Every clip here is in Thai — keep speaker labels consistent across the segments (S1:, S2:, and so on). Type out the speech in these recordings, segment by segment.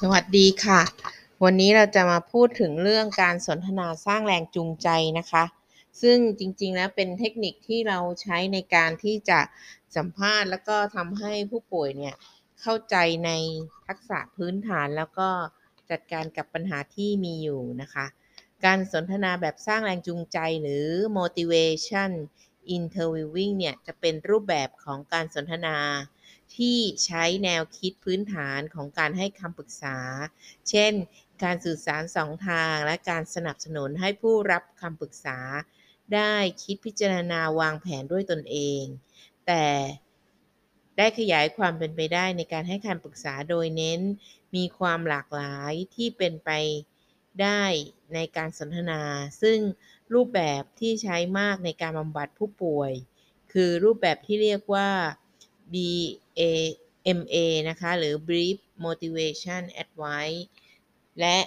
S1: สวัสดีค่ะ วันนี้เราจะมาพูดถึงเรื่องการสนทนาสร้างแรงจูงใจนะคะ ซึ่งจริงๆแล้วเป็นเทคนิคที่เราใช้ในการที่จะสัมภาษณ์ แล้วก็ทำให้ผู้ป่วยเนี่ยเข้าใจในทักษะพื้นฐานแล้วก็จัดการกับปัญหาที่มีอยู่นะคะ การสนทนาแบบสร้างแรงจูงใจหรือ motivation interviewing เนี่ยจะเป็นรูปแบบของการสนทนา ที่ใช้แนวคิดพื้นฐานของการให้คำปรึกษา เช่น การสื่อสารสองทางและการสนับสนุนให้ผู้รับคำปรึกษา ได้คิดพิจารณาวางแผนด้วยตนเอง แต่ได้ขยายความเป็นไปได้ในการให้คำปรึกษาโดยเน้น มีความหลากหลายที่เป็นไปได้ในการสนทนา ซึ่ง รูปแบบที่ใช้มากในการบำบัดผู้ป่วย คือรูปแบบที่เรียกว่า BAMA นะคะ หรือ Brief Motivation Advice และ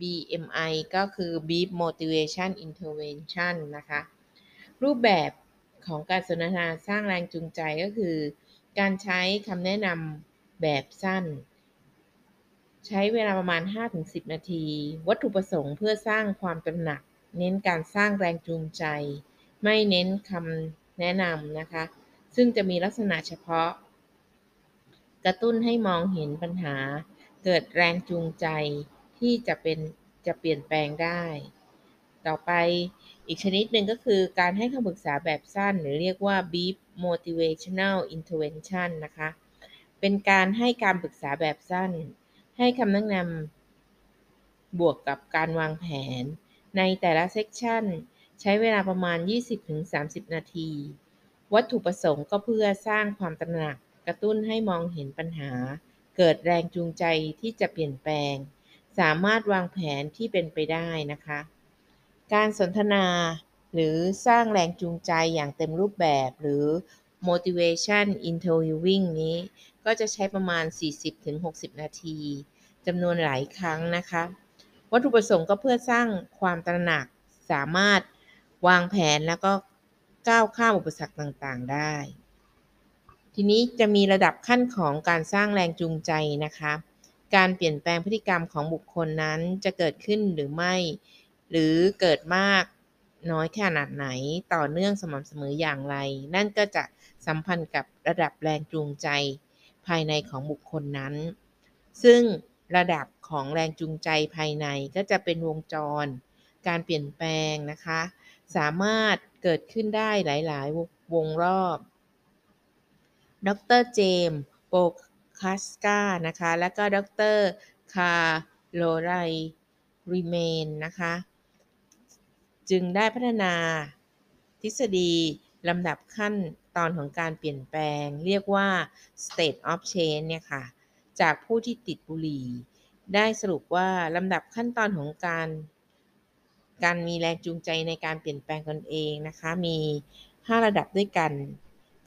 S1: BMI ก็คือ Brief Motivation Intervention นะคะ รูปแบบของการสนทนาสร้างแรงจูงใจก็คือ การใช้คำแนะนำแบบสั้น ใช้เวลาประมาณ 5-10 นาที วัตถุประสงค์เพื่อสร้างความตระหนัก เน้นการสร้างแรงจูงใจ ไม่เน้นคำแนะนำนะคะ ซึ่งจะมีลักษณะเฉพาะ กระตุ้นให้มองเห็นปัญหา เกิดแรงจูงใจที่จะเป็นจะเปลี่ยนแปลงได้ ต่อไปอีกชนิดหนึ่งก็คือการให้คำปรึกษาแบบสั้น หรือเรียกว่า brief motivational intervention นะคะ เป็นการให้การปรึกษาแบบสั้น ให้คำแนะนำบวกกับการวางแผน ในแต่ละเซกชันใช้เวลาประมาณ 20-30 นาที วัตถุประสงค์ก็เพื่อสร้างความตระหนักกระตุ้นให้มองเห็นปัญหา เกิดแรงจูงใจที่จะเปลี่ยนแปลง สามารถวางแผนที่เป็นไปได้นะคะ การสนทนา หรือสร้างแรงจูงใจอย่างเต็มรูปแบบหรือ motivation interviewing นี้ ก็จะใช้ประมาณ 40-60 นาทีจำนวนหลายครั้งนะคะ วัตถุประสงค์ก็เพื่อสร้างความตระหนักสามารถวางแผนแล้วก็ก้าวข้ามอุปสรรคต่างๆได้ ทีนี้จะมีระดับขั้นของการสร้างแรงจูงใจนะคะการเปลี่ยนแปลงพฤติกรรมของบุคคลนั้นจะเกิดขึ้นหรือไม่ หรือเกิดมากน้อยขนาดไหนต่อเนื่องสม่ำเสมออย่างไร นั่นก็จะสัมพันธ์กับระดับแรงจูงใจภายในของบุคคลนั้น ซึ่งระดับ ของแรงจูงใจภายในก็จะเป็นวงจร การเปลี่ยนแปลงนะคะ สามารถเกิดขึ้นได้หลาย ๆ วงรอบ ดรเจมส์โปคัสกานะคะ และก็ดรคาโลไรรีเมนนะคะ จึงได้พัฒนาทฤษฎีลำดับขั้นตอนของการเปลี่ยนแปลง เรียกว่า state of change เนี่ยค่ะ จากผู้ที่ติดบุหรี่ ได้สรุปว่าลำดับขั้นตอนของการการมีแรงจูงใจในการเปลี่ยนแปลงตนเองนะคะ มี 5 ระดับด้วยกัน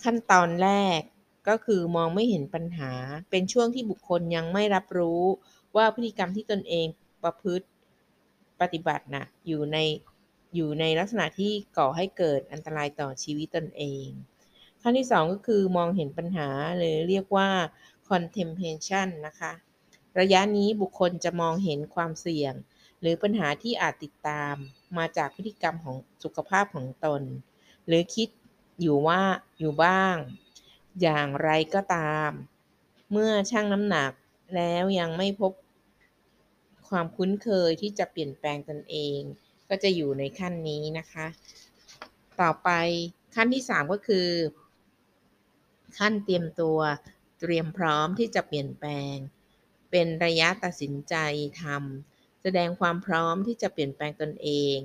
S1: ขั้นตอนแรกก็คือมองไม่เห็นปัญหา เป็นช่วงที่บุคคลยังไม่รับรู้ว่าพฤติกรรมที่ตนเองประพฤติปฏิบัตินะอยู่ในอยู่ในลักษณะที่ก่อให้เกิดอันตรายต่อชีวิตตนเอง ขั้นที่ 2 ก็คือมองเห็นปัญหาหรือเรียกว่า contemplation นะคะ ระยะนี้บุคคลจะมองเห็นความเสี่ยง หรือปัญหาที่อาจติดตาม มาจากพฤติกรรมของสุขภาพของตน หรือคิดอยู่ว่าอยู่บ้าง อย่างไรก็ตาม เมื่อชั่งน้ำหนักแล้วยังไม่พบความคุ้นเคยที่จะเปลี่ยนแปลงตนเอง ก็จะอยู่ในขั้นนี้นะคะ ต่อไปขั้นที่ 3 ก็คือ ขั้นเตรียมตัวเตรียมพร้อมที่จะเปลี่ยนแปลง เป็นระยะตัดสินใจทำแสดงความพร้อมที่จะเปลี่ยนแปลงตนเอง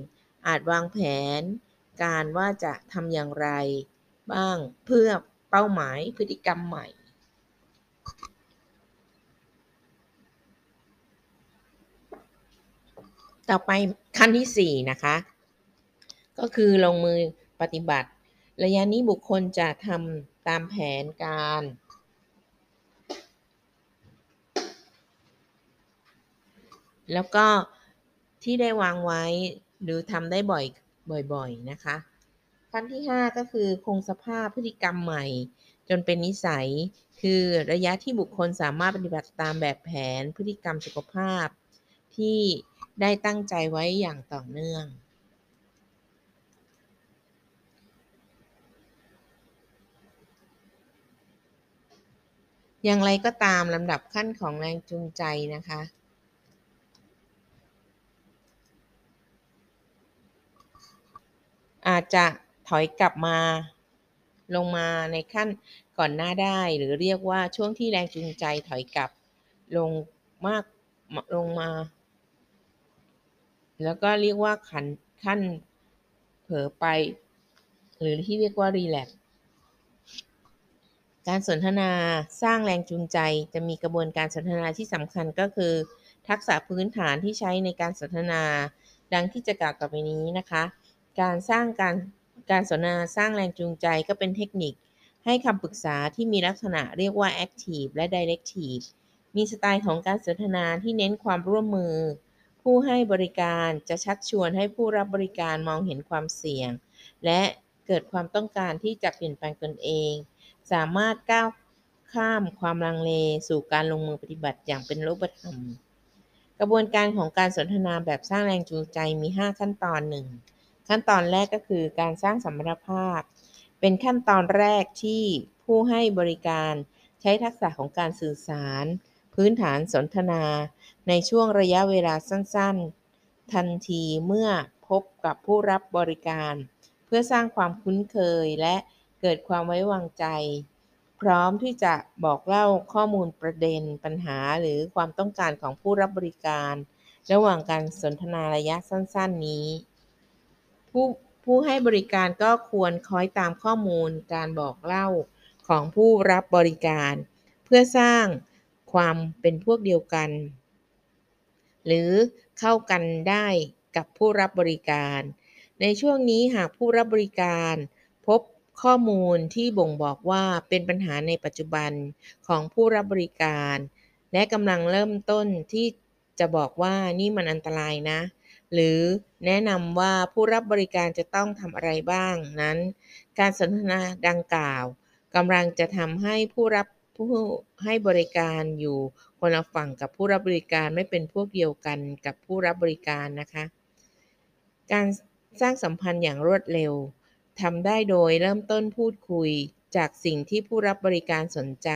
S1: อาจวางแผน การว่าจะทำอย่างไร บ้างเพื่อเป้าหมายพฤติกรรมใหม่ ต่อไปขั้นที่ 4 นะคะ ก็คือลงมือปฏิบัติ ระยะนี้บุคคลจะทำตามแผนการ แล้วก็ที่ได้วางไว้ หรือทำได้บ่อยบ่อย ๆ นะคะขั้นที่ 5 ก็คือคงสภาพพฤติกรรมใหม่จจนเป็นนิสัย คือระยะที่บุคคลสามารถปฏิบัติตามแบบแผนพฤติกรรมสุขภาพ ที่ได้ตั้งใจไว้อย่างต่อเนื่อง อย่างไรก็ตามลำดับขั้นของแรงจูงใจนะคะ อาจจะถอยกลับมาลงมาในขั้นก่อนหน้าได้ หรือเรียกว่าช่วงที่แรงจูงใจถอยกลับลงมากลงมา แล้วก็เรียกว่าขันขั้นเผลอไป หรือที่เรียกว่ารีแลกซ์การสนทนาสร้างแรงจูงใจจะมีกระบวนการสนทนาที่สำคัญก็คือ ทักษะพื้นฐานที่ใช้ในการสนทนา ดังที่จะกล่าวต่อไปนี้นะคะ การสร้างการการสนทนาสร้างแรงจูงใจก็เป็นเทคนิค ให้คำปรึกษาที่มีลักษณะเรียกว่า active และ directive มีสไตล์ของการสนทนาที่เน้นความร่วมมือ ผู้ให้บริการจะชักชวนให้ผู้รับบริการมองเห็นความเสี่ยง และเกิดความต้องการที่จะเปลี่ยนแปลงตนเอง สามารถก้าวข้ามความลังเลสู่การลงมือปฏิบัติอย่างเป็นรูปธรรม กระบวนการของการสนทนาแบบสร้างแรงจูงใจมี 5 ขั้นตอนหนึ่ง ขั้นตอนแรกก็คือการสร้างสมรรถภาพ เป็นขั้นตอนแรกที่ผู้ให้บริการใช้ทักษะของการสื่อสาร พื้นฐานสนทนา ในช่วงระยะเวลาสั้นๆ ทันทีเมื่อพบกับผู้รับบริการ เพื่อสร้างความคุ้นเคยและเกิดความไว้วางใจ พร้อมที่จะบอกเล่าข้อมูลประเด็นปัญหาหรือความต้องการของผู้รับบริการ ระหว่างการสนทนาระยะสั้น ๆ นี้ ผู้ผู้ให้บริการก็ควรคอยตามข้อมูลการบอกเล่าของผู้รับบริการ เพื่อสร้างความเป็นพวกเดียวกัน หรือเข้ากันได้กับผู้รับบริการ ในช่วงนี้หากผู้รับบริการ พบข้อมูลที่บ่งบอกว่าเป็นปัญหาในปัจจุบันของผู้รับบริการ และกำลังเริ่มต้นที่จะบอกว่านี่มันอันตรายนะ หรือแนะนำว่าผู้รับบริการจะต้องทำอะไรบ้างนั้น การสนทนาดังกล่าวกำลังจะทำให้ผู้รับผู้ให้บริการอยู่คนละฝั่งกับผู้รับบริการไม่เป็นพวกเดียวกันกับผู้รับบริการนะคะ การสร้างสัมพันธ์อย่างรวดเร็วทำได้โดยเริ่มต้นพูดคุยจากสิ่งที่ผู้รับบริการสนใจ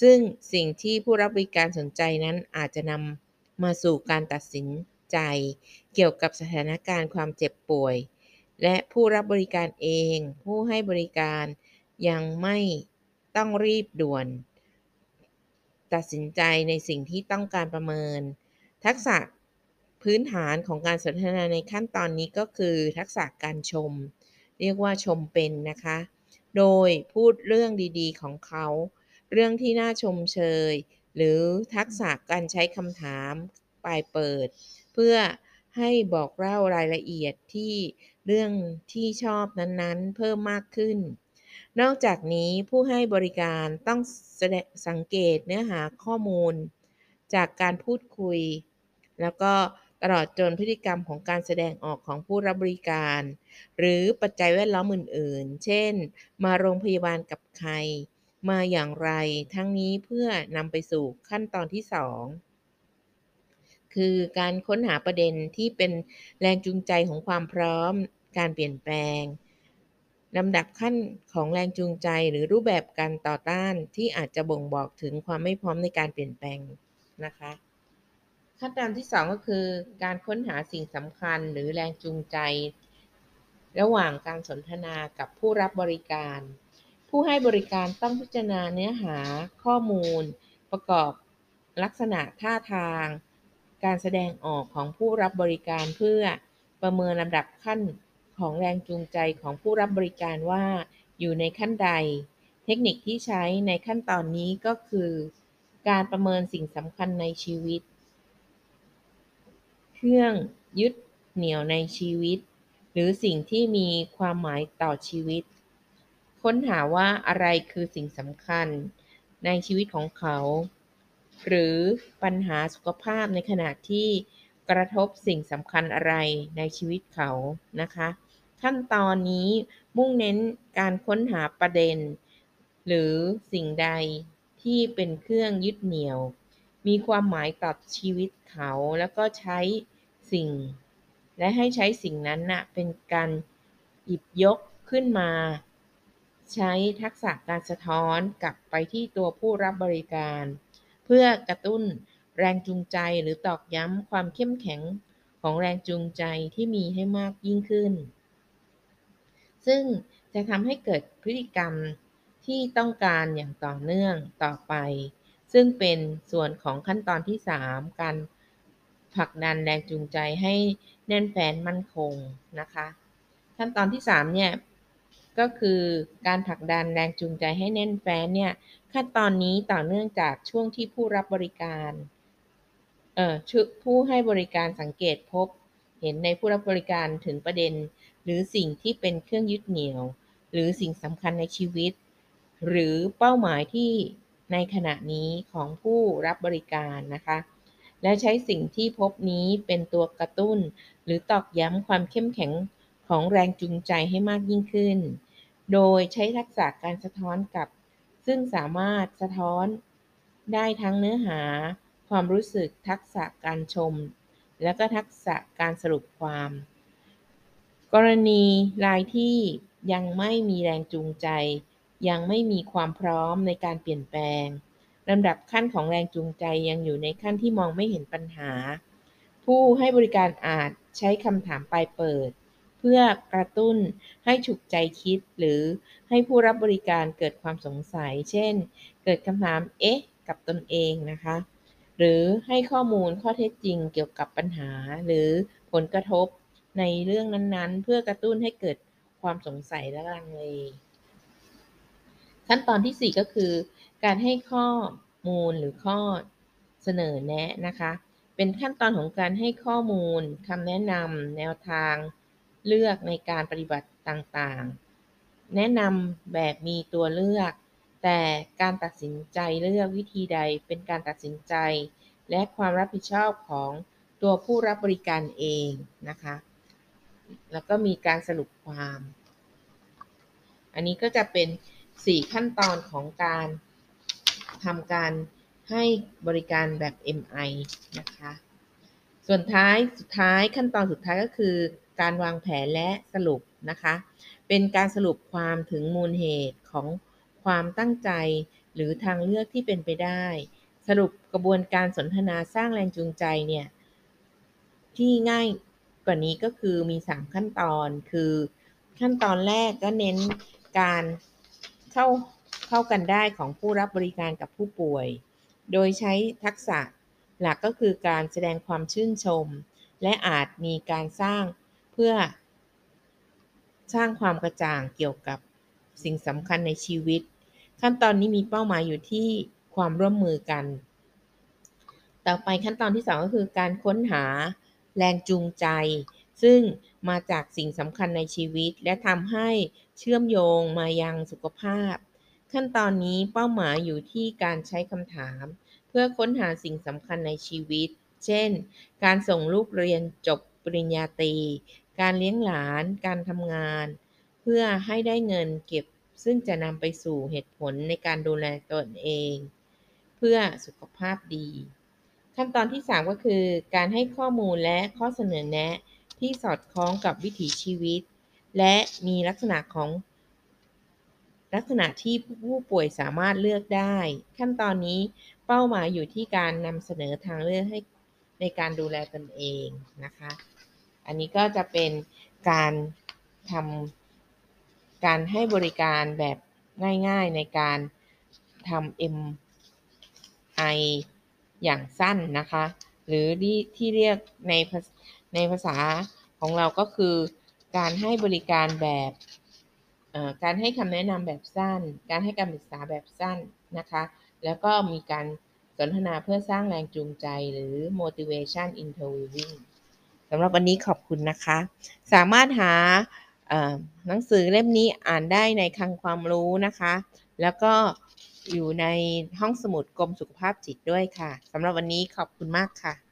S1: ซึ่งสิ่งที่ผู้รับบริการสนใจนั้นอาจจะนำมาสู่การตัดสิน ใจ เกี่ยวกับสถานการณ์ความเจ็บป่วย และผู้รับบริการเอง ผู้ให้บริการยังไม่ต้องรีบด่วน ตัดสินใจในสิ่งที่ต้องการประเมิน ทักษะพื้นฐานของการสนทนาในขั้นตอนนี้ก็คือ ทักษะการชม เรียกว่าชมเป็นนะคะ โดยพูดเรื่องดีๆ ของเขา เรื่องที่น่าชมเชย หรือทักษะการใช้คำถามปลายเปิด เพื่อให้บอกเล่ารายละเอียดที่เรื่องที่ชอบนั้นๆ เพิ่มมากขึ้น นอกจากนี้ผู้ให้บริการต้องสังเกตเนื้อหาข้อมูล จากการพูดคุย แล้วก็ตลอดจนพฤติกรรมของการแสดงออกของผู้รับบริการ หรือปัจจัยแวดล้อมอื่น ๆ เช่น มาโรงพยาบาลกับใคร มาอย่างไร ทั้งนี้เพื่อนำไปสู่ขั้นตอนที่ 2 คือการค้นหาประเด็นที่เป็นแรงจูงใจของความพร้อม การเปลี่ยนแปลงลำดับขั้นของแรงจูงใจหรือรูปแบบการต่อต้านที่อาจจะบ่งบอกถึงความไม่พร้อมในการเปลี่ยนแปลงนะคะ ขั้นตอนที่ 2 ก็คือ การค้นหาสิ่งสำคัญหรือแรงจูงใจ ระหว่างการสนทนากับผู้รับบริการ ผู้ให้บริการต้องพิจารณาเนื้อหาข้อมูล ประกอบลักษณะท่าทาง การแสดงออกของผู้รับบริการเพื่อประเมินลำดับขั้นของแรงจูงใจของผู้รับบริการว่าอยู่ในขั้นใด เทคนิคที่ใช้ในขั้นตอนนี้ก็คือ การประเมินสิ่งสำคัญในชีวิต เครื่องยึดเหนี่ยวในชีวิต หรือสิ่งที่มีความหมายต่อชีวิต ค้นหาว่าอะไรคือสิ่งสำคัญในชีวิตของเขา หรือปัญหาสุขภาพในขณะที่กระทบสิ่งสำคัญอะไรในชีวิตเขานะคะ ขั้นตอนนี้มุ่งเน้นการค้นหาประเด็น หรือสิ่งใดที่เป็นเครื่องยึดเหนี่ยว มีความหมายต่อชีวิตเขาแล้วก็ใช้สิ่ง และให้ใช้สิ่งนั้นนะ่ะเป็นการหยิบยกขึ้นมา ใช้ทักษะการสะท้อนกลับไปที่ตัวผู้รับบริการ เพื่อกระตุ้นแรงจูงใจหรือตอกย้ำความเข้มแข็งของแรงจูงใจที่มีให้มากยิ่งขึ้น ซึ่งจะทำให้เกิดพฤติกรรมที่ต้องการอย่างต่อเนื่องต่อไป ซึ่งเป็นส่วนของขั้นตอนที่ 3 การผลักดันแรงจูงใจให้แน่นแฟ้นมั่นคงนะคะ ขั้นตอนที่ 3 เนี่ย ก็คือการผลักดันแรงจูงใจให้แน่นแฟ้นเนี่ยขั้นตอนนี้ต่อเนื่องจากช่วงที่ผู้รับบริการเอ่อผู้ให้บริการสังเกตพบ เห็นในผู้รับบริการถึงประเด็น หรือสิ่งที่เป็นเครื่องยึดเหนี่ยว หรือสิ่งสำคัญในชีวิต หรือเป้าหมายที่ในขณะนี้ของผู้รับบริการนะคะ และใช้สิ่งที่พบนี้เป็นตัวกระตุ้น หรือตอกย้ำความเข้มแข็งของแรงจูงใจให้มากยิ่งขึ้น โดยใช้ทักษะการสะท้อนกับ ซึ่งสามารถสะท้อนได้ทั้งเนื้อหา ความรู้สึก ทักษะการชม และก็ทักษะการสรุปความ กรณีรายที่ยังไม่มีแรงจูงใจ ยังไม่มีความพร้อมในการเปลี่ยนแปลงลำดับขั้นของแรงจูงใจยังอยู่ในขั้นที่มองไม่เห็นปัญหา ผู้ให้บริการอาจใช้คำถามปลายเปิด พื่อกระตุ้นให้ฉุกใจคิดหรือให้ผู้รับบริการเกิดความสงสัย เช่น เกิดคำถาม เอ๊ะ กับตนเองนะคะ หรือให้ข้อมูลข้อเท็จจริงเกี่ยวกับปัญหา หรือผลกระทบในเรื่องนั้นๆ เพื่อกระตุ้นให้เกิดความสงสัยและลังเล ขั้นตอนที่ 4 ก็คือ การให้ข้อมูลหรือข้อเสนอแนะนะคะ เป็นขั้นตอนของการให้ข้อมูลคำแนะนำแนวทาง เลือกในการปฏิบัติต่างๆ แนะนำแบบมีตัวเลือก แต่การตัดสินใจเลือกวิธีใดเป็นการตัดสินใจ และความรับผิดชอบของตัวผู้รับบริการเองนะคะ แล้วก็มีการสรุปความ อันนี้ก็จะเป็น 4 ขั้นตอนของการทำการให้บริการแบบ MI นะคะ ส่วนท้ายสุดท้ายขั้นตอนสุดท้ายก็คือการวางแผนและสรุปนะคะ เป็นการสรุปความถึงมูลเหตุของความตั้งใจ หรือทางเลือกที่เป็นไปได้ สรุปกระบวนการสนทนาสร้างแรงจูงใจเนี่ยที่ง่ายกว่านี้ก็คือมี3ขั้นตอนคือขั้นตอนแรกก็เน้นการเข้าเข้ากันได้ของผู้รับบริการกับผู้ป่วย โดยใช้ทักษะ หลักก็คือการแสดงความชื่นชม และอาจมีการสร้างเพื่อ สร้างความกระจ่างเกี่ยวกับสิ่งสำคัญในชีวิต ขั้นตอนนี้มีเป้าหมายอยู่ที่ความร่วมมือกัน ต่อไปขั้นตอนที่ 2 ก็คือการค้นหาแรงจูงใจ ซึ่งมาจากสิ่งสำคัญในชีวิต และทำให้เชื่อมโยงมายังสุขภาพ ขั้นตอนนี้เป้าหมายอยู่ที่การใช้คำถาม พื่อค้นหาสิ่งสำคัญในชีวิต เช่น การส่งลูกเรียนจบปริญญาตรี การเลี้ยงหลาน การทำงาน เพื่อให้ได้เงินเก็บ ซึ่งจะนำไปสู่เหตุผลในการดูแลตนเอง เพื่อสุขภาพดี ขั้นตอนที่ 3 ก็คือ การให้ข้อมูลและข้อเสนอแนะที่สอดคล้องกับวิถีชีวิต และมีลักษณะของ ลักษณะที่ผู้ป่วยสามารถเลือกได้ ขั้นตอนนี้เป้าหมายอยู่ที่การนำเสนอทางเลือกให้ในการดูแลตนเองนะคะ อันนี้ก็จะเป็นการทำการให้บริการแบบง่ายๆในการทำ MI อย่างสั้นนะคะ หรือที่เรียกในในภาษาของเราก็คือการให้บริการแบบ การให้คำแนะนำแบบสั้น การให้การปรึกษาแบบสั้นนะคะ แล้วก็มีการสนทนาเพื่อสร้างแรงจูงใจหรือ motivation interviewing สำหรับวันนี้ขอบคุณนะคะ สามารถหาหนังสือเล่มนี้อ่านได้ในคลังความรู้นะคะ แล้วก็อยู่ในห้องสมุดกรมสุขภาพจิตด้วยค่ะสำหรับวันนี้ขอบคุณมากค่ะ